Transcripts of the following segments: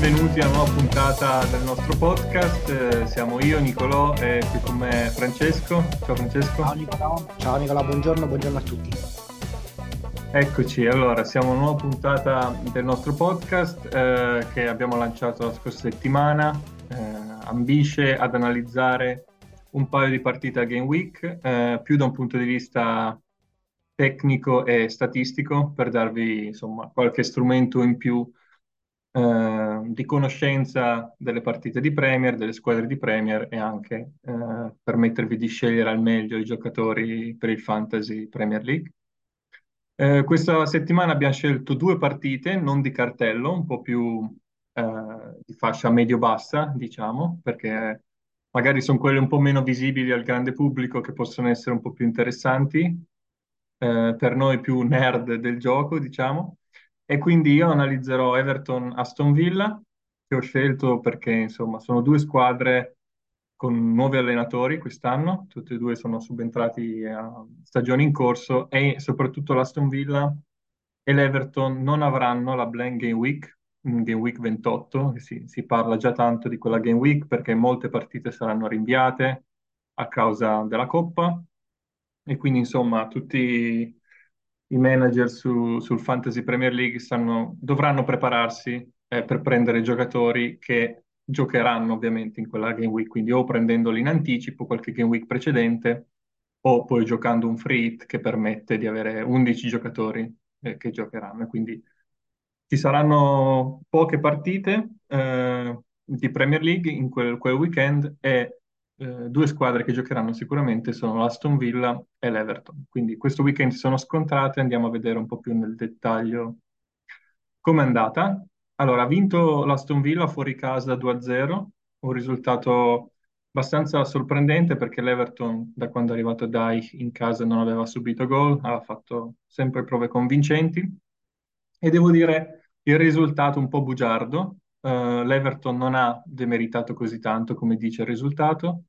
Benvenuti a una nuova puntata del nostro podcast. Eh, siamo io, Nicolò, e qui con me Francesco. Ciao Francesco. Ciao Nicolò, Ciao Nicolò buongiorno, buongiorno a tutti. Eccoci, allora siamo a una nuova puntata del nostro podcast eh, che abbiamo lanciato la scorsa settimana. Eh, ambisce ad analizzare un paio di partite a Game Week, eh, più da un punto di vista tecnico e statistico, per darvi insomma qualche strumento in più eh, di conoscenza delle partite di Premier, delle squadre di Premier e anche eh, permettervi di scegliere al meglio i giocatori per il Fantasy Premier League. Eh, questa settimana abbiamo scelto due partite, non di cartello, un po' più eh, di fascia medio-bassa, diciamo, perché magari sono quelle un po' meno visibili al grande pubblico che possono essere un po' più interessanti, eh, per noi più nerd del gioco, diciamo. E quindi io analizzerò Everton-Aston Villa, che ho scelto perché insomma sono due squadre con nuovi allenatori quest'anno, tutti e due sono subentrati a stagioni in corso e soprattutto l'Aston Villa e l'Everton non avranno la Blank Game Week, Game Week 28, si, si parla già tanto di quella Game Week perché molte partite saranno rinviate a causa della Coppa. E quindi insomma tutti i manager su, sul Fantasy Premier League stanno, dovranno prepararsi eh, per prendere giocatori che giocheranno ovviamente in quella game week, quindi o prendendoli in anticipo qualche game week precedente o poi giocando un free hit che permette di avere 11 giocatori eh, che giocheranno. Quindi ci saranno poche partite eh, di Premier League in quel, quel weekend e eh, due squadre che giocheranno sicuramente sono l'Aston Villa e l'Everton. Quindi questo weekend si sono scontrate, andiamo a vedere un po' più nel dettaglio come è andata. Allora, ha vinto l'Aston Villa fuori casa 2-0, un risultato abbastanza sorprendente perché l'Everton, da quando è arrivato Dai in casa, non aveva subito gol, ha fatto sempre prove convincenti. E devo dire il risultato un po' bugiardo. Uh, L'Everton non ha demeritato così tanto come dice il risultato.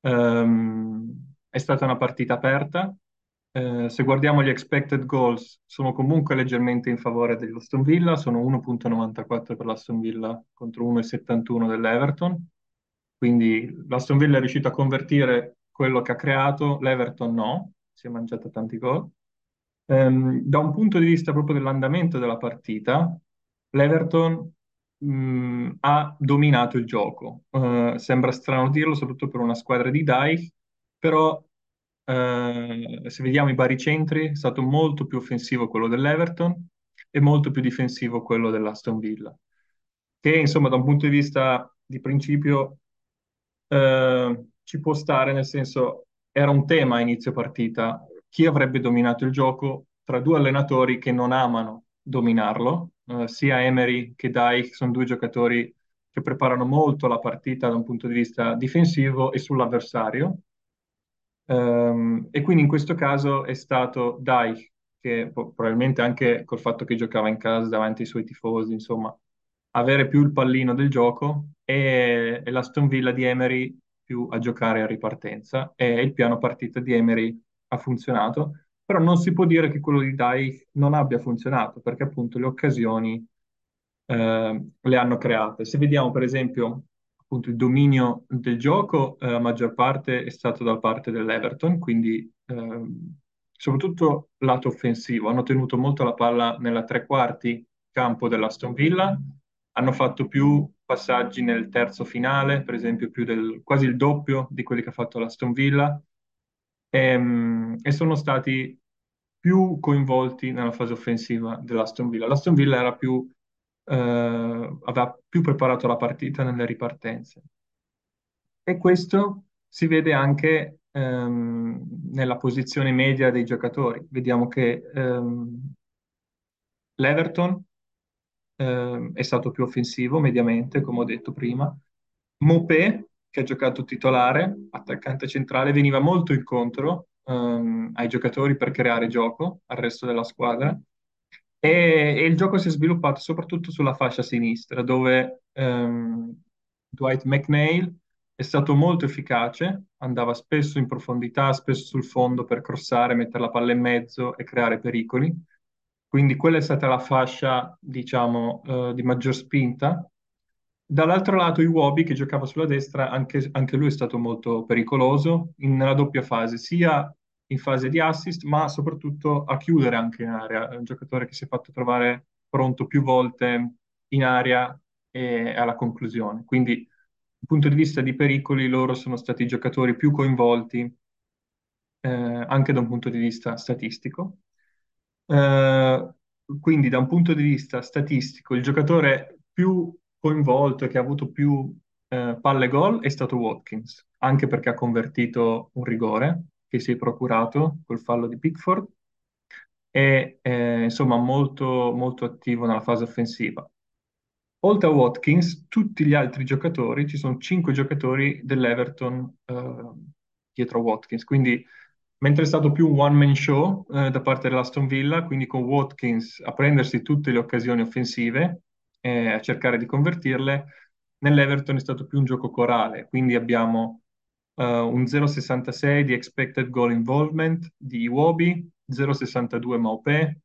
Um, è stata una partita aperta. Uh, se guardiamo gli expected goals, sono comunque leggermente in favore dell'Aston Villa, sono 1.94 per l'Aston Villa contro 1.71 dell'Everton. Quindi l'Aston Villa è riuscito a convertire quello che ha creato, l'Everton no, si è mangiato tanti gol. Um, da un punto di vista proprio dell'andamento della partita, l'Everton mh, ha dominato il gioco. Uh, sembra strano dirlo, soprattutto per una squadra di Dai, però uh, se vediamo i baricentri è stato molto più offensivo quello dell'Everton e molto più difensivo quello dell'Aston Villa, che insomma da un punto di vista di principio uh, ci può stare, nel senso era un tema a inizio partita, chi avrebbe dominato il gioco tra due allenatori che non amano dominarlo, uh, sia Emery che Dijk sono due giocatori che preparano molto la partita da un punto di vista difensivo e sull'avversario. Um, e quindi in questo caso è stato Dijk, che probabilmente anche col fatto che giocava in casa davanti ai suoi tifosi, insomma, avere più il pallino del gioco e, e l'Aston Villa di Emery più a giocare a ripartenza e il piano partita di Emery ha funzionato però non si può dire che quello di Dai non abbia funzionato, perché appunto le occasioni eh, le hanno create. Se vediamo per esempio appunto il dominio del gioco, eh, la maggior parte è stato da parte dell'Everton, quindi eh, soprattutto lato offensivo, hanno tenuto molto la palla nella tre quarti campo dell'Aston Villa, hanno fatto più passaggi nel terzo finale, per esempio più del, quasi il doppio di quelli che ha fatto l'Aston Villa, e, ehm, e sono stati più coinvolti nella fase offensiva dell'Aston Villa. L'Aston Villa era più, eh, aveva più preparato la partita nelle ripartenze. E questo si vede anche ehm, nella posizione media dei giocatori. Vediamo che ehm, l'Everton ehm, è stato più offensivo mediamente, come ho detto prima. Mopé che ha giocato titolare, attaccante centrale, veniva molto incontro um, ai giocatori per creare gioco al resto della squadra e, e, il gioco si è sviluppato soprattutto sulla fascia sinistra dove um, Dwight McNeil è stato molto efficace, andava spesso in profondità, spesso sul fondo per crossare, mettere la palla in mezzo e creare pericoli. quindi quella è stata la fascia, diciamo, eh, di maggior spinta. Dall'altro lato Iwobi, che giocava sulla destra, anche, anche lui è stato molto pericoloso in- nella doppia fase, sia in fase di assist, ma soprattutto a chiudere anche in area. È un giocatore che si è fatto trovare pronto più volte in area e alla conclusione. Quindi, dal punto di vista di pericoli, loro sono stati i giocatori più coinvolti, eh, anche da un punto di vista statistico. Eh, quindi, da un punto di vista statistico, il giocatore più coinvolto e che ha avuto più eh, palle gol è stato Watkins, anche perché ha convertito un rigore che si è procurato col fallo di Pickford e eh, insomma molto, molto attivo nella fase offensiva. Oltre a Watkins, tutti gli altri giocatori, ci sono cinque giocatori dell'Everton eh, dietro Watkins, quindi mentre è stato più un one-man show eh, da parte dell'Aston Villa, quindi con Watkins a prendersi tutte le occasioni offensive e a cercare di convertirle, nell'Everton è stato più un gioco corale, quindi abbiamo uh, un 0,66 di expected goal involvement di Iwobi, 0,62 Maupé,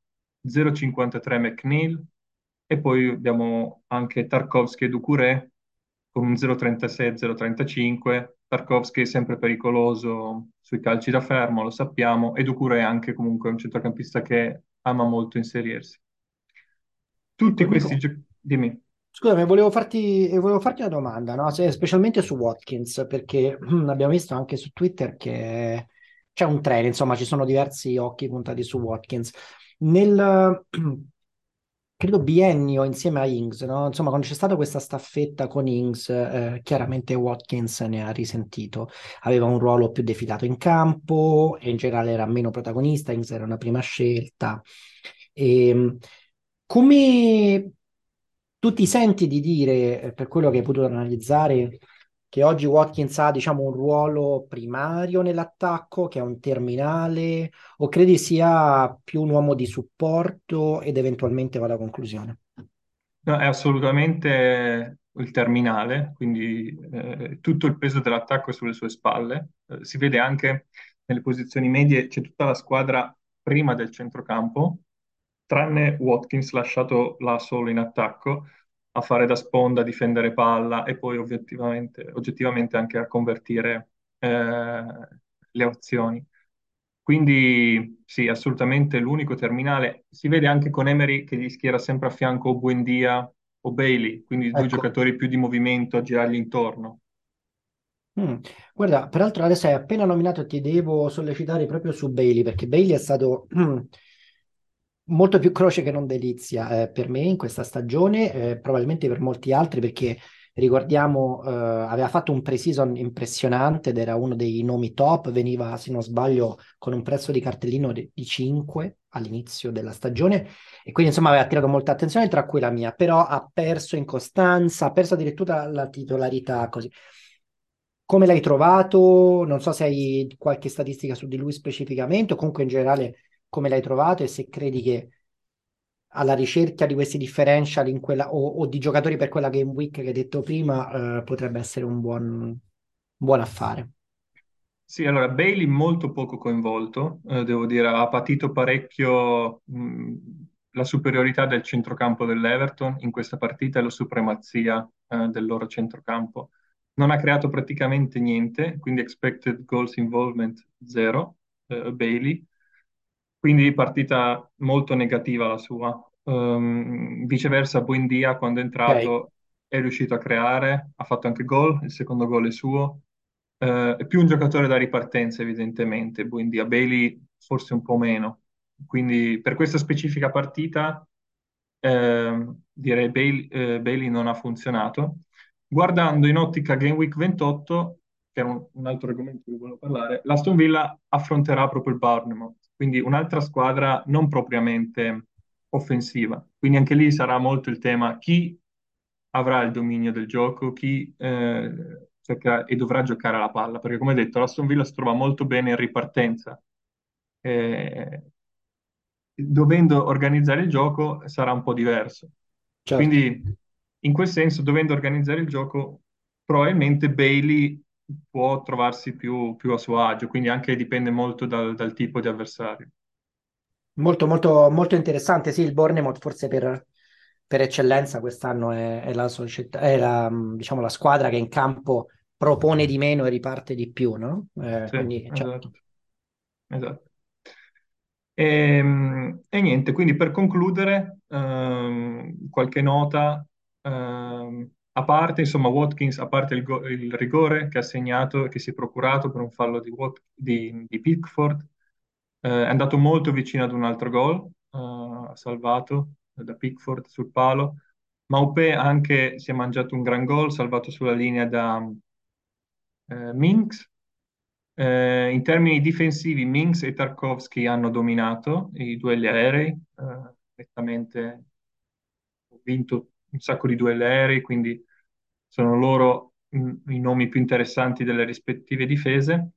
0,53 McNeil e poi abbiamo anche Tarkovsky e Ducouré con un 0,36-0,35. Tarkovsky è sempre pericoloso sui calci da fermo, lo sappiamo, e Ducouré è anche comunque un centrocampista che ama molto inserirsi. Tutti Ecco, questi giocatori... Dimmi. scusami, volevo farti, volevo farti una domanda, no? Se- specialmente su Watkins, perché mm, abbiamo visto anche su Twitter che c'è un trend, insomma, ci sono diversi occhi puntati su Watkins. Nel, credo, biennio insieme a Ings, no? Insomma, quando c'è stata questa staffetta con Ings, eh, chiaramente Watkins ne ha risentito. Aveva un ruolo più defilato in campo e in generale era meno protagonista, Ings era una prima scelta. E, come tu ti senti di dire, eh, per quello che hai potuto analizzare, che oggi Watkins ha, diciamo, un ruolo primario nell'attacco, che è un terminale, o credi sia più un uomo di supporto ed eventualmente va alla conclusione? No, è assolutamente il terminale, quindi eh, tutto il peso dell'attacco è sulle sue spalle. Eh, si vede anche nelle posizioni medie, c'è tutta la squadra prima del centrocampo, tranne Watkins lasciato là solo in attacco a fare da sponda, a difendere palla e poi oggettivamente, oggettivamente anche a convertire eh, le azioni. Quindi sì, assolutamente l'unico terminale. Si vede anche con Emery che gli schiera sempre a fianco o Buendia o Bailey, quindi due Ecco. giocatori più di movimento a girargli intorno. Mm. Guarda, peraltro adesso hai appena nominato e ti devo sollecitare proprio su Bailey, perché Bailey è stato molto più croce che non delizia eh, per me in questa stagione, eh, probabilmente per molti altri, perché ricordiamo, eh, aveva fatto un pre-season impressionante ed era uno dei nomi top, veniva, se non sbaglio, con un prezzo di cartellino di, di 5 all'inizio della stagione e quindi insomma aveva attirato molta attenzione, tra cui la mia, però ha perso in costanza, ha perso addirittura la titolarità così. Come l'hai trovato? Non so se hai qualche statistica su di lui specificamente o comunque in generale come l'hai trovato e se credi che alla ricerca di questi differential in quella, o, o di giocatori per quella game week che hai detto prima eh, potrebbe essere un buon, un buon affare. Sì, allora Bailey molto poco coinvolto, eh, devo dire, ha patito parecchio mh, la superiorità del centrocampo dell'Everton in questa partita e la supremazia eh, del loro centrocampo. Non ha creato praticamente niente, quindi expected goals involvement zero, eh, Bailey. Quindi partita molto negativa la sua. Ehm, viceversa, Buendia quando è entrato è riuscito a creare, ha fatto anche gol, il secondo gol è suo. Eh, è più un giocatore da ripartenza, evidentemente, Buendia. Bailey forse un po' meno. Quindi per questa specifica partita ehm, direi Bailey, eh, Bailey non ha funzionato. Guardando in ottica Game Week 28, che è un, un altro argomento di cui volevo parlare, l'Aston Villa affronterà proprio il Bournemouth, quindi un'altra squadra non propriamente offensiva. Quindi anche lì sarà molto il tema chi avrà il dominio del gioco, chi eh, cercherà e dovrà giocare alla palla, perché come detto l'Aston Villa si trova molto bene in ripartenza. Eh, dovendo organizzare il gioco sarà un po' diverso. certo. Quindi, in quel senso, dovendo organizzare il gioco, probabilmente Bailey può trovarsi più, più a suo agio, quindi anche dipende molto dal, dal tipo di avversario. Molto, molto, molto interessante. Sì, il Bournemouth forse per, per eccellenza quest'anno è, è la, società, è la, mh, diciamo, la squadra che in campo propone di meno e riparte di più, no? Eh, Sì, quindi, esatto, certo. esatto. E, e niente, quindi per concludere, ehm, qualche nota, ehm, a parte, insomma, Watkins, a parte il, go- il rigore che ha segnato che si è procurato per un fallo di, Wat- di- di Pickford, eh, è andato molto vicino ad un altro gol, eh, salvato da Pickford sul palo. Maupé anche si è mangiato un gran gol, salvato sulla linea da eh, Minks. Eh, in termini difensivi, Minks e Tarkovsky hanno dominato i duelli aerei, eh, nettamente vinto un sacco di duelli aerei, quindi sono loro mm, i nomi più interessanti delle rispettive difese.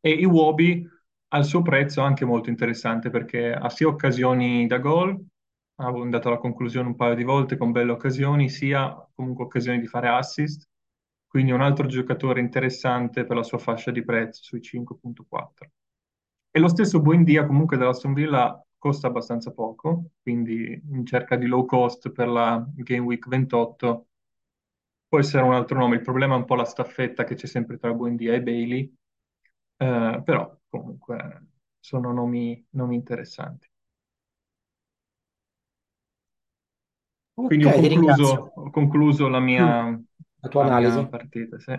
E Iwobi al suo prezzo anche molto interessante perché ha sia occasioni da gol, ha andato alla conclusione un paio di volte con belle occasioni, sia comunque occasioni di fare assist, quindi un altro giocatore interessante per la sua fascia di prezzo sui 5.4. E lo stesso Buendia comunque dell'Aston Villa costa abbastanza poco, quindi in cerca di low cost per la Game Week 28 può essere un altro nome. Il problema è un po' la staffetta che c'è sempre tra Buendia e Bailey, eh, però comunque sono nomi, nomi interessanti. Quindi ho concluso, ho concluso la Mm, mia, La tua la mia analisi. partita. sì.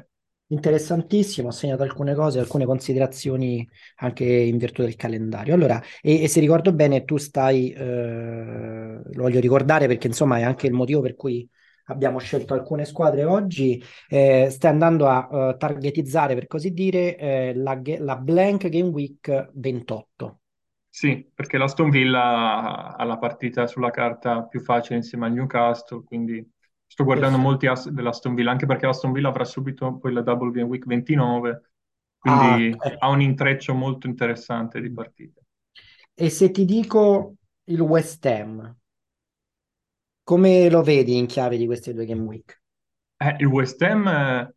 Interessantissimo, ho segnato alcune cose, alcune considerazioni anche in virtù del calendario. Allora, e, e se ricordo bene, tu stai, eh, lo voglio ricordare perché insomma è anche il motivo per cui abbiamo scelto alcune squadre oggi, eh, stai andando a eh, targetizzare, per così dire, eh, la, la Blank Game Week 28. Sì, perché l'Aston Villa ha la partita sulla carta più facile insieme al Newcastle, quindi sto guardando Perfetto. molti ass dell'Aston Villa, anche perché l'Aston Villa avrà subito poi la Double Game Week 29, Ah, quindi ecco. ha un intreccio molto interessante di partite. E se ti dico il West Ham, come lo vedi in chiave di queste due Game Week? Eh, il West Ham, eh,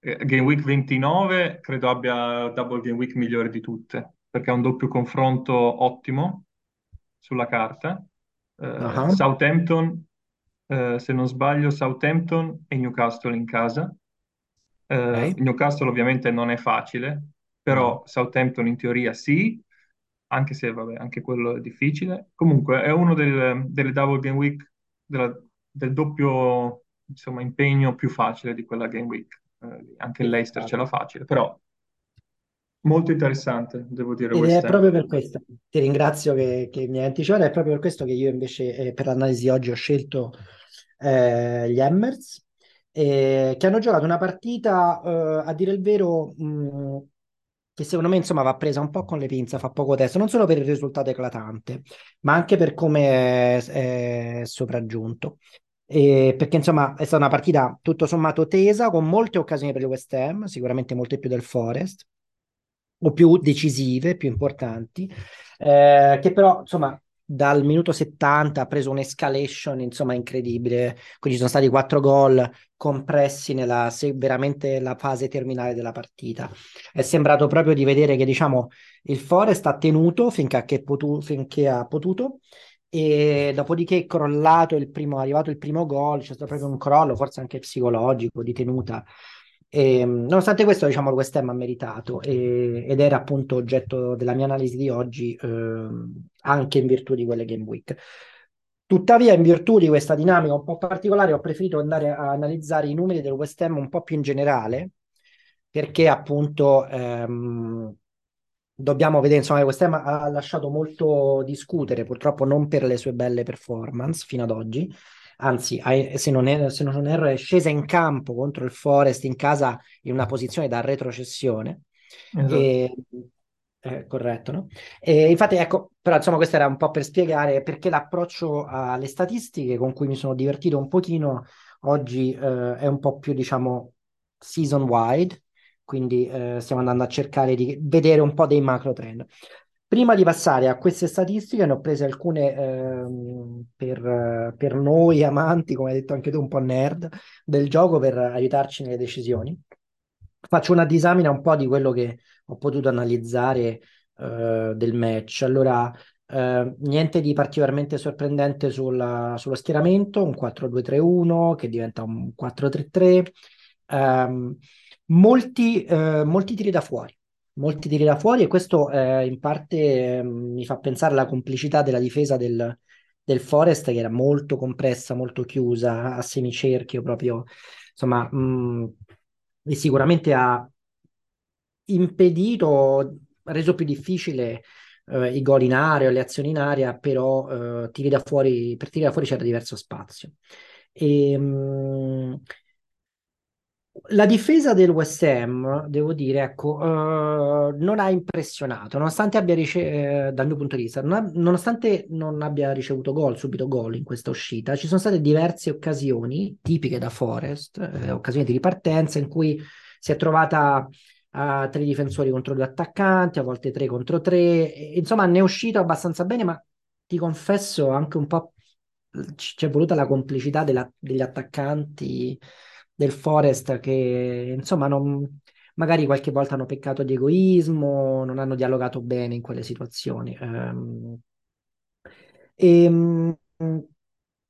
eh, Game Week 29, credo abbia Double Game Week migliore di tutte, perché ha un doppio confronto ottimo sulla carta. Ah, Southampton, eh, se non sbaglio, Southampton e Newcastle in casa. Eh, ok. Newcastle ovviamente non è facile, però Southampton in teoria sì, anche se vabbè, anche quello è difficile. Comunque è uno del- delle Double Game Week, della- del doppio insomma, impegno più facile di quella Game Week. Eh, anche il Leicester ce l'ha facile, però molto interessante, devo dire, Ed è proprio per questo, ti ringrazio che, che mi hai anticipato, è proprio per questo che io invece eh, per l'analisi oggi ho scelto eh, gli Hammers, eh, che hanno giocato una partita, eh, a dire il vero, mh, che secondo me insomma va presa un po' con le pinze, fa poco testo, non solo per il risultato eclatante, ma anche per come è, è sopraggiunto. E perché insomma è stata una partita tutto sommato tesa, con molte occasioni per il West Ham, sicuramente molte più del Forest o più decisive, più importanti, eh, che però, insomma, dal minuto 70 ha preso un'escalation, insomma, incredibile. Quindi ci sono stati quattro gol compressi nella se- veramente la fase terminale della partita. È sembrato proprio di vedere che, diciamo, il Forest ha tenuto finché, potu- finché ha potuto. E dopodiché è crollato il primo, è arrivato il primo gol, c'è stato proprio un crollo, forse anche psicologico, di tenuta e, nonostante questo, diciamo, il West Ham ha meritato e- ed era appunto oggetto della mia analisi di oggi, ehm, anche in virtù di quelle Game Week. Tuttavia, in virtù di questa dinamica un po' particolare, ho preferito andare a analizzare i numeri del West Ham un po' più in generale, perché appunto ehm, dobbiamo vedere, insomma, West Ham ha lasciato molto discutere, purtroppo non per le sue belle performance fino ad oggi. Anzi, se non, è, se non erro, è scesa in campo contro il Forest in casa in una posizione da retrocessione. Esatto. E, eh, corretto, no? E infatti, ecco, però insomma, questo era un po' per spiegare perché l'approccio alle statistiche con cui mi sono divertito un pochino oggi eh, è un po' più, diciamo, season wide, quindi eh, stiamo andando a cercare di vedere un po' dei macro trend. Prima di passare a queste statistiche, ne ho prese alcune ehm, per, per noi amanti, come hai detto anche tu, un po' nerd del gioco per aiutarci nelle decisioni. Faccio una disamina un po' di quello che ho potuto analizzare eh, del match. Allora, Eh, niente di particolarmente sorprendente sulla- sullo schieramento, un 4-2-3-1 che diventa un 4-3-3. Ehm, molti, eh, molti tiri da fuori, molti tiri da fuori e questo eh, in parte eh, mi fa pensare alla complicità della difesa del, del Forest che era molto compressa, molto chiusa, a semicerchio proprio, insomma, mh, e sicuramente ha impedito, reso più difficile eh, i gol in area, le azioni in area, però eh, tiri da fuori, per tiri da fuori c'era diverso spazio. E, mh, la difesa del West Ham, devo dire, ecco, eh, non ha impressionato, nonostante abbia ricevuto, dal mio punto di vista, non ha- nonostante non abbia ricevuto gol, subito gol in questa uscita, ci sono state diverse occasioni, tipiche da Forest, eh, occasioni di ripartenza in cui si è trovata a tre difensori contro due attaccanti, a volte tre contro tre, e, insomma ne è uscito abbastanza bene, ma ti confesso anche un po' ci ci è voluta la complicità della- degli attaccanti del Forest che insomma non, magari qualche volta hanno peccato di egoismo, non hanno dialogato bene in quelle situazioni. Ehm, e, mh,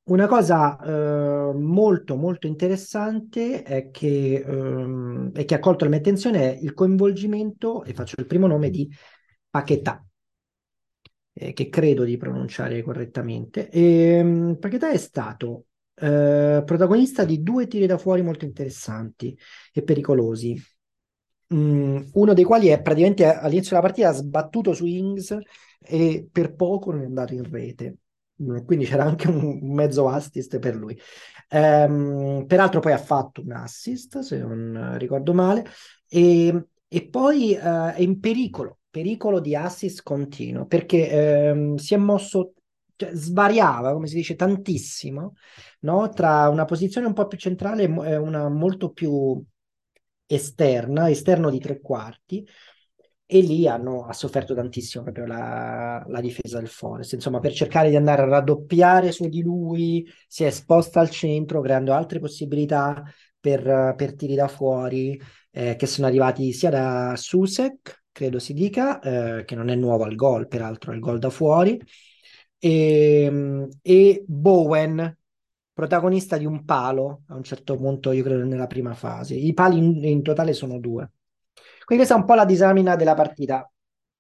una cosa eh, molto molto interessante è che, ehm, e che ha colto la mia attenzione è il coinvolgimento, e faccio il primo nome di Paquetá, eh, che credo di pronunciare correttamente. E, mh, Paquetá è stato eh, protagonista di due tiri da fuori molto interessanti e pericolosi. Mm, uno dei quali è praticamente all'inizio della partita sbattuto su Ings e per poco non è andato in rete. Mm, Quindi c'era anche un, un mezzo assist per lui. Ehm, peraltro poi ha fatto un assist, se non ricordo male, e, e poi eh, è in pericolo, pericolo di assist continuo, perché ehm, si è mosso, cioè, svariava, come si dice, tantissimo no? Tra una posizione un po' più centrale e una molto più esterna, esterno di tre quarti, e lì hanno, ha sofferto tantissimo proprio la, la difesa del Forest. Insomma, per cercare di andare a raddoppiare su di lui, si è esposta al centro, creando altre possibilità per, per tiri da fuori, eh, che sono arrivati sia da Susek, credo si dica, eh, che non è nuovo al gol, peraltro, al gol da fuori, e, e Bowen, protagonista di un palo a un certo punto, io credo nella prima fase. I pali in, in totale sono due. Quindi questa è un po' la disamina della partita.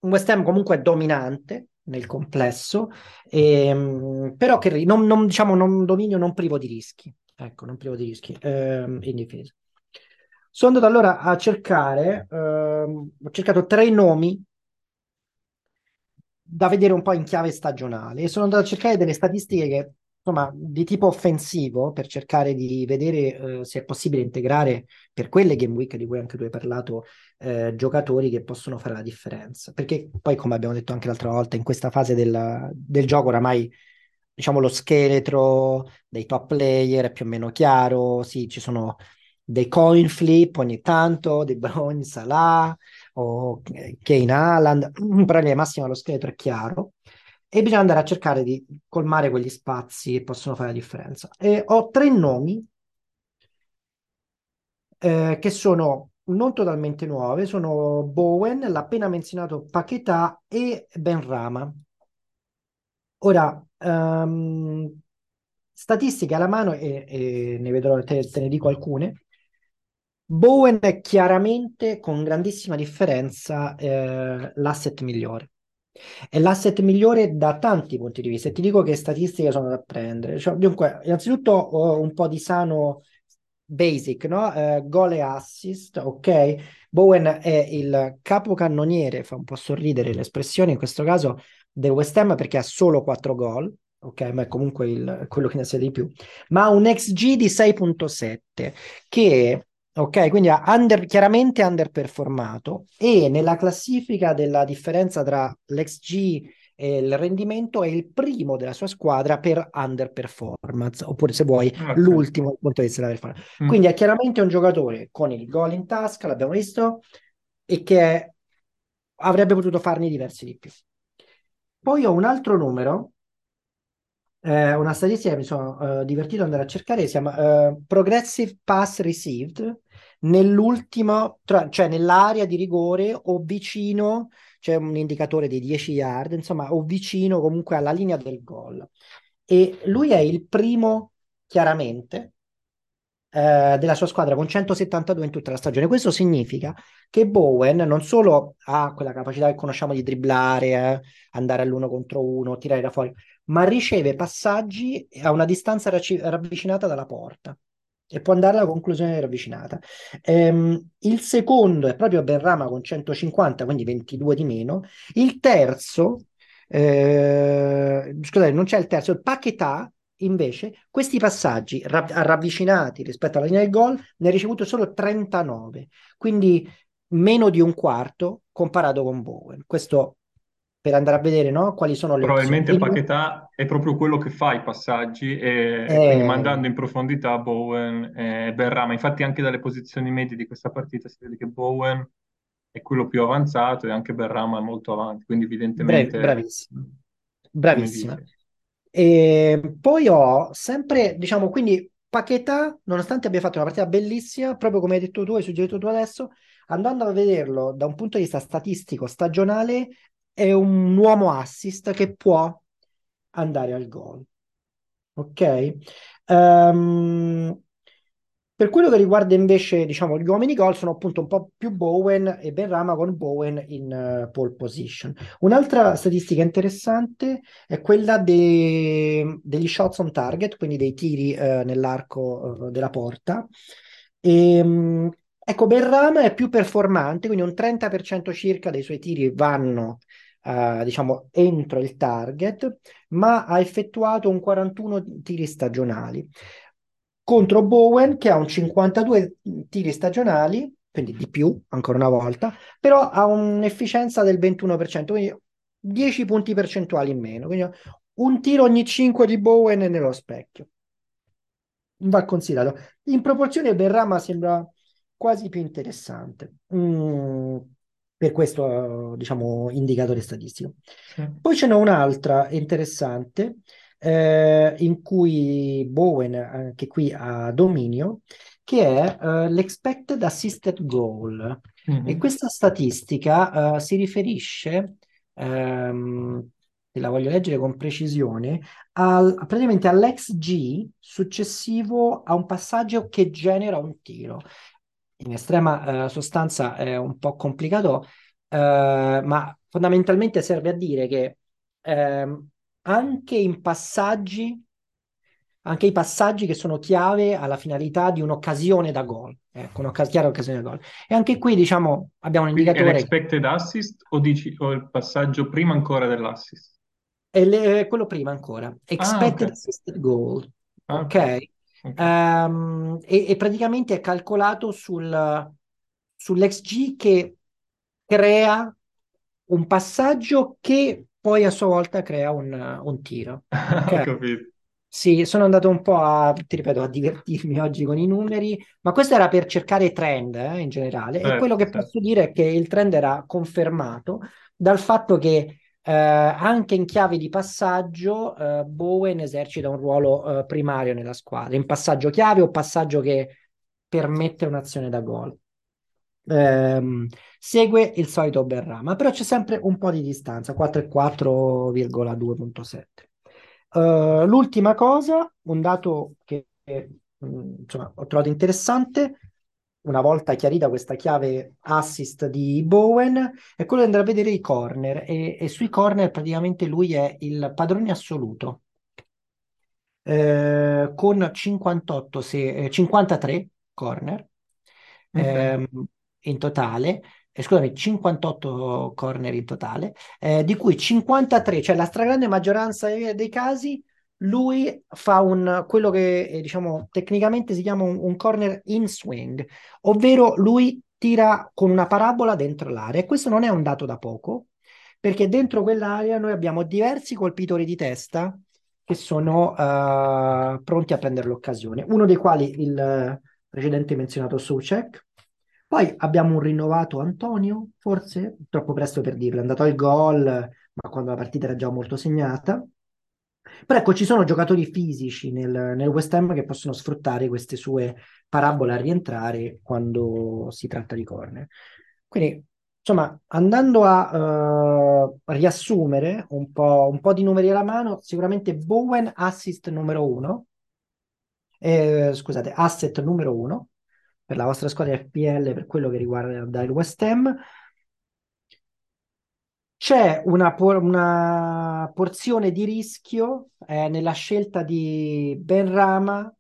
Un West Ham comunque dominante nel complesso, ehm, però che non, non, diciamo non dominio non privo di rischi. Ecco, non privo di rischi ehm, in difesa. Sono andato allora a cercare, ehm, ho cercato tre nomi da vedere un po' in chiave stagionale e sono andato a cercare delle statistiche che, insomma, di tipo offensivo per cercare di vedere eh, se è possibile integrare per quelle game week di cui anche tu hai parlato eh, giocatori che possono fare la differenza. Perché poi, come abbiamo detto anche l'altra volta, in questa fase del, del gioco oramai diciamo lo scheletro dei top player è più o meno chiaro, sì, ci sono dei coin flip ogni tanto, dei Bruyne, Salah o Kane Haaland, però in linea massima lo scheletro è chiaro e bisogna andare a cercare di colmare quegli spazi che possono fare la differenza. E ho tre nomi eh, che sono non totalmente nuove, sono Bowen, l'appena menzionato Paquetá e Benrama. Ora, ehm, statistiche alla mano e, e ne vedrò, te, te ne dico alcune. Bowen è chiaramente con grandissima differenza eh, l'asset migliore. È l'asset migliore da tanti punti di vista. E ti dico che statistiche sono da prendere. Cioè, dunque, innanzitutto ho un po' di sano basic, no? Eh, gol e assist, ok? Bowen è il capocannoniere, fa un po' sorridere l'espressione in questo caso del West Ham perché ha solo 4 gol, ok? Ma è comunque il, quello che ne sa di più. Ma ha un XG di 6.7 che Ok, quindi ha under, chiaramente underperformato e nella classifica della differenza tra l'XG e il rendimento è il primo della sua squadra per underperformance, oppure se vuoi Ok. l'ultimo dal punto di vista della performance. Mm. Quindi è chiaramente un giocatore con il gol in tasca, l'abbiamo visto, e che avrebbe potuto farne diversi di più. Poi ho un altro numero, eh, una statistica che mi sono eh, divertito ad andare a cercare, si chiama eh, Progressive Pass Received, nell'ultimo, tra- cioè nell'area di rigore o vicino c'è un indicatore di 10 yard, insomma, o vicino comunque alla linea del gol. E lui è il primo, chiaramente, eh, della sua squadra con 172 in tutta la stagione. Questo significa che Bowen non solo ha quella capacità che conosciamo di dribblare, eh, andare all'uno contro uno, tirare da fuori, ma riceve passaggi a una distanza raci- ravvicinata dalla porta e può andare alla conclusione ravvicinata. Ehm, il secondo è proprio Benrama con 150, quindi 22 di meno. Il terzo, eh, scusate, non c'è il terzo, il Paquetà invece questi passaggi rav- ravvicinati rispetto alla linea del gol ne ha ricevuto solo 39, quindi meno di un quarto comparato con Bowen. Questo per andare a vedere no? quali sono le Probabilmente opzioni. Paquetà è proprio quello che fa i passaggi e, e Eh, quindi mandando in profondità Bowen e Benrama. Infatti anche dalle posizioni medie di questa partita si vede che Bowen è quello più avanzato e anche Benrama è molto avanti, quindi bravi- evidentemente, bravissima, come bravissima. dici, E poi ho sempre, diciamo, quindi Paquetà, nonostante abbia fatto una partita bellissima, proprio come hai detto tu, hai suggerito tu adesso, andando a vederlo da un punto di vista statistico stagionale, è un uomo assist che può andare al gol. Ok? Ehm, per quello che riguarda invece, diciamo, gli uomini gol sono appunto un po' più Bowen e Benrama con Bowen in eh, pole position. Un'altra statistica interessante è quella de- degli shots on target, quindi dei tiri eh, nell'arco eh, della porta. E, mh, ecco, Benrama è più performante, quindi un 30% circa dei suoi tiri vanno, eh, diciamo, entro il target, ma ha effettuato un 41 tiri stagionali contro Bowen che ha un 52 tiri stagionali, quindi di più ancora una volta, però ha un'efficienza del 21%, quindi 10 punti percentuali in meno, quindi un tiro ogni 5 di Bowen nello specchio. Va considerato. In proporzione Benrama sembra quasi più interessante mm, per questo, diciamo, indicatore statistico. sì. Poi ce n'è un'altra interessante eh, in cui Bowen, anche qui ha dominio, che è eh, l'expected assisted goal. E Mhm. questa statistica eh, si riferisce, ehm, te la voglio leggere con precisione, al, praticamente all'XG successivo a un passaggio che genera un tiro. In estrema eh, sostanza è un po' complicato, eh, ma fondamentalmente serve a dire che ehm, anche in passaggi, anche i passaggi che sono chiave alla finalità di un'occasione da gol, ecco, una chiara occasione da gol. E anche qui, diciamo, abbiamo un Quindi è indicatore, l'expected assist o, dici, o il passaggio prima ancora dell'assist? è le- quello prima ancora, Ah, ok. expected assisted goal, Ah, ok. ok? Ehm, e, e praticamente è calcolato sul, sull'XG che crea un passaggio che poi a sua volta crea un, un tiro. Ho Ok? capito. Sì, sono andato un po' a, ti ripeto, a divertirmi oggi con i numeri, ma questo era per cercare trend, eh, in generale. E quello Certo, che certo. posso dire è che il trend era confermato dal fatto che eh, anche in chiave di passaggio eh, Bowen esercita un ruolo eh, primario nella squadra, in passaggio chiave o passaggio che permette un'azione da gol. Ehm, segue il solito Benrama, però c'è sempre un po' di distanza, 4,4,2.7. Uh, l'ultima cosa, un dato che mh, insomma, ho trovato interessante, una volta chiarita questa chiave assist di Bowen, è quello di andare a vedere i corner e, e sui corner praticamente lui è il padrone assoluto. Eh, con 58 se, eh, 53 corner Ok. ehm, in totale, eh, scusami, 58 corner in totale, eh, di cui 53, cioè la stragrande maggioranza dei, dei casi, lui fa un, quello che eh, diciamo tecnicamente si chiama un, un corner in swing, ovvero lui tira con una parabola dentro l'area e questo non è un dato da poco, perché dentro quell'area noi abbiamo diversi colpitori di testa che sono eh, pronti a prendere l'occasione, uno dei quali il precedente menzionato Soucek. Poi abbiamo un rinnovato Antonio, forse troppo presto per dirlo, è andato al gol, ma quando la partita era già molto segnata. Però ecco, ci sono giocatori fisici nel, nel West Ham che possono sfruttare queste sue parabole a rientrare quando si tratta di corner. Quindi Insomma, andando a eh, riassumere un po', un po' di numeri alla mano, sicuramente Bowen assist numero uno, eh, scusate, asset numero uno per la vostra squadra FPL per quello che riguarda il West Ham. C'è una, por- una porzione di rischio eh, nella scelta di Benrama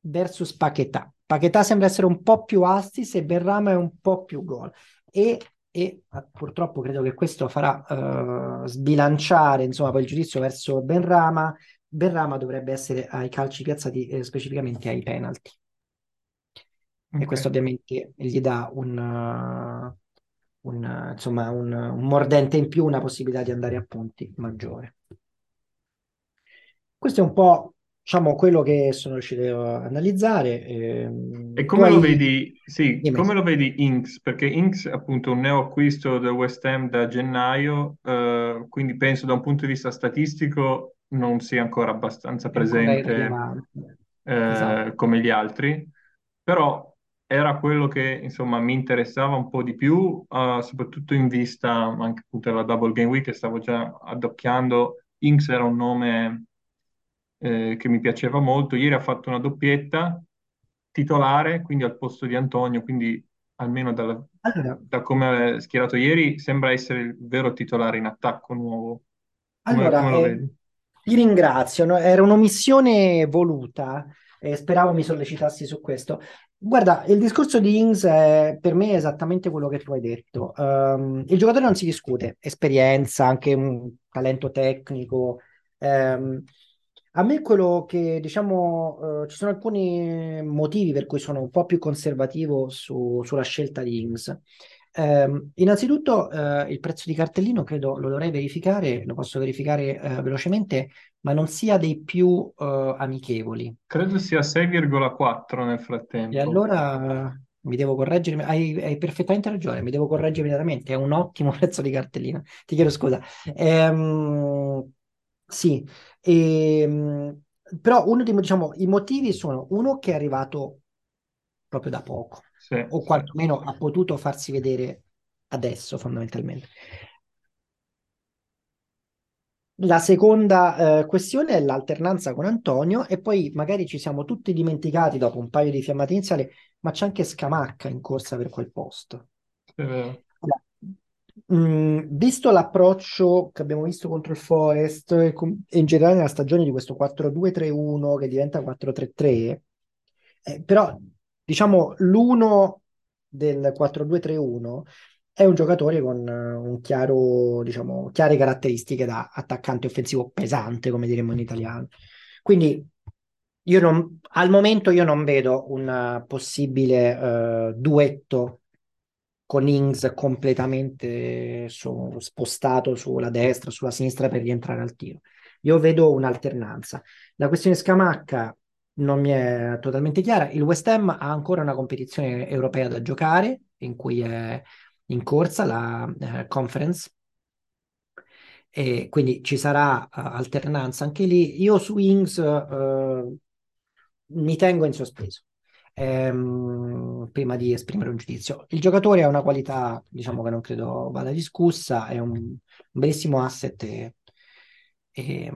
versus Paquetá. Paquetá sembra essere un po' più Astis e Benrama è un po' più gol. E, e purtroppo credo che questo farà uh, sbilanciare insomma, poi il giudizio verso Benrama. Benrama dovrebbe essere ai calci piazzati eh, specificamente ai penalty. Okay. E questo ovviamente gli dà un, uh, un, insomma, un, un, mordente in più, una possibilità di andare a punti maggiore. Questo è un po' diciamo quello che sono riuscito a analizzare. Ehm, e come lo vedi, sì, come lo vedi Inks? Perché Inks è appunto un neoacquisto del West Ham da gennaio, eh, quindi penso da un punto di vista statistico non sia ancora abbastanza presente eh, esatto. come gli altri, però era quello che insomma mi interessava un po' di più, uh, soprattutto in vista anche appunto della Double Game Week che stavo già addocchiando. Inks era un nome eh, che mi piaceva molto. Ieri ha fatto una doppietta titolare, quindi al posto di Antonio, quindi almeno dalla, allora, da come è schierato ieri sembra essere il vero titolare in attacco nuovo. Come, allora, come eh, ti ringrazio, no? era un'omissione voluta e speravo mi sollecitassi su questo. Guarda, il discorso di Ings è per me è esattamente quello che tu hai detto. Um, il giocatore non si discute, esperienza, anche un talento tecnico. Um, a me quello che, diciamo, eh, ci sono alcuni motivi per cui sono un po' più conservativo su- sulla scelta di Ings. Ehm, innanzitutto, eh, il prezzo di cartellino credo lo dovrei verificare, lo posso verificare eh, velocemente, ma non sia dei più eh, amichevoli. Credo sia 6,4 nel frattempo. E allora mi devo correggere, hai, hai perfettamente ragione, mi devo correggere immediatamente, è un ottimo prezzo di cartellino, ti chiedo scusa. Ehm, sì, ehm, però uno dei diciamo, i motivi sono uno che è arrivato proprio da poco, sì, o quantomeno sì. ha potuto farsi vedere adesso fondamentalmente. La seconda eh, questione è l'alternanza con Antonio e poi magari ci siamo tutti dimenticati dopo un paio di fiammate iniziali, ma c'è anche Scamacca in corsa per quel posto. Sì, Mm, visto l'approccio che abbiamo visto contro il Forest e, in generale nella stagione di questo 4-2-3-1 che diventa 4-3-3, eh, però diciamo l'uno del 4-2-3-1 è un giocatore con uh, un chiaro, diciamo, chiare caratteristiche da attaccante offensivo pesante, come diremmo in italiano. Quindi io non, al momento io non vedo un possibile uh, duetto con Ings completamente su, spostato sulla destra, sulla sinistra per rientrare al tiro. Io vedo un'alternanza. La questione Scamacca non mi è totalmente chiara. Il West Ham ha ancora una competizione europea da giocare, in cui è in corsa la uh, conference, e quindi ci sarà uh, alternanza anche lì. Io su Ings uh, mi tengo in sospeso ehm, prima di esprimere un giudizio. Il giocatore ha una qualità, diciamo che non credo vada discussa, è un, un bellissimo asset e, e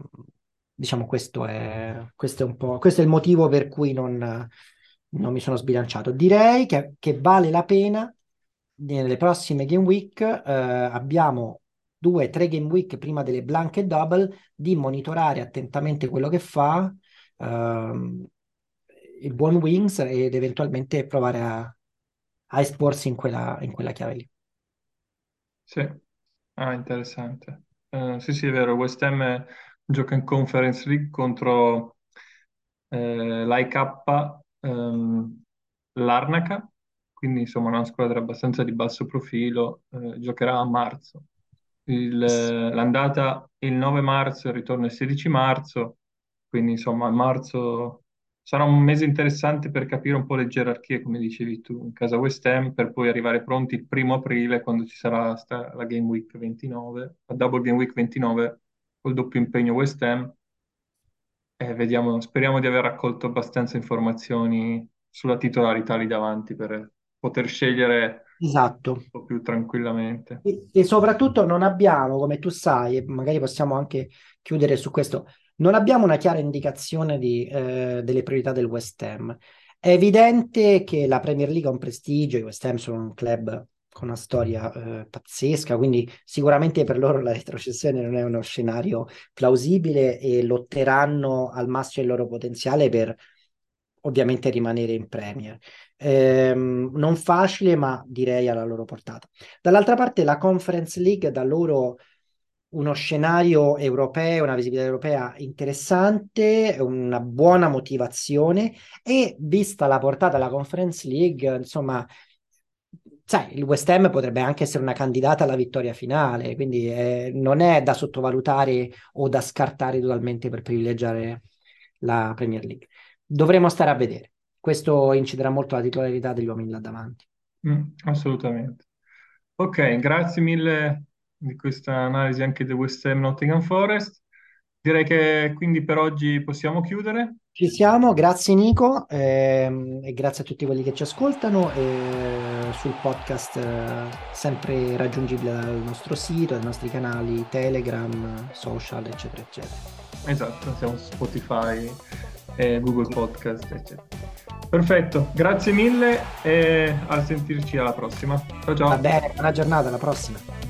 diciamo questo è, questo è un po' questo è il motivo per cui non, non mi sono sbilanciato. Direi che, che, vale la pena nelle prossime game week eh, abbiamo due, tre game week prima delle blanche double di monitorare attentamente quello che fa. Ehm, il buon Wings ed eventualmente provare a, a esporsi in quella, in quella chiave lì. Sì, ah, interessante. Uh, sì, sì, è vero, West Ham gioca in Conference League contro eh, l'AIK ehm, Larnaca, quindi insomma una squadra abbastanza di basso profilo, eh, giocherà a marzo. Il, l'andata il 9 marzo, il ritorno il 16 marzo, quindi insomma a marzo sarà un mese interessante per capire un po' le gerarchie, come dicevi tu, in casa West Ham, per poi arrivare pronti il primo aprile, quando ci sarà sta, la Game Week 29, la Double Game Week 29, col doppio impegno West Ham. E vediamo, speriamo di aver raccolto abbastanza informazioni sulla titolarità lì davanti per poter scegliere Esatto. un po' più tranquillamente. E, e soprattutto non abbiamo, come tu sai, e magari possiamo anche chiudere su questo, non abbiamo una chiara indicazione di, eh, delle priorità del West Ham. È evidente che la Premier League ha un prestigio, i West Ham sono un club con una storia eh, pazzesca, quindi sicuramente per loro la retrocessione non è uno scenario plausibile e lotteranno al massimo il loro potenziale per ovviamente rimanere in Premier. Ehm, non facile, ma direi alla loro portata. Dall'altra parte la Conference League da loro uno scenario europeo, una visibilità europea interessante, una buona motivazione e vista la portata della Conference League, insomma, sai, il West Ham potrebbe anche essere una candidata alla vittoria finale, quindi eh, non è da sottovalutare o da scartare totalmente per privilegiare la Premier League. Dovremo stare a vedere. Questo inciderà molto la titolarità degli uomini là davanti. Mm, assolutamente. Ok, grazie mille di questa analisi anche del West Ham Nottingham Forest. Direi che quindi per oggi possiamo chiudere. Ci siamo, grazie Nico ehm, e grazie a tutti quelli che ci ascoltano e sul podcast eh, sempre raggiungibile dal nostro sito, dai nostri canali Telegram, social, eccetera, eccetera. Esatto, siamo su Spotify, e Google Podcast, eccetera. Perfetto, grazie mille e a sentirci alla prossima. Ciao ciao. Va bene, buona giornata, alla prossima.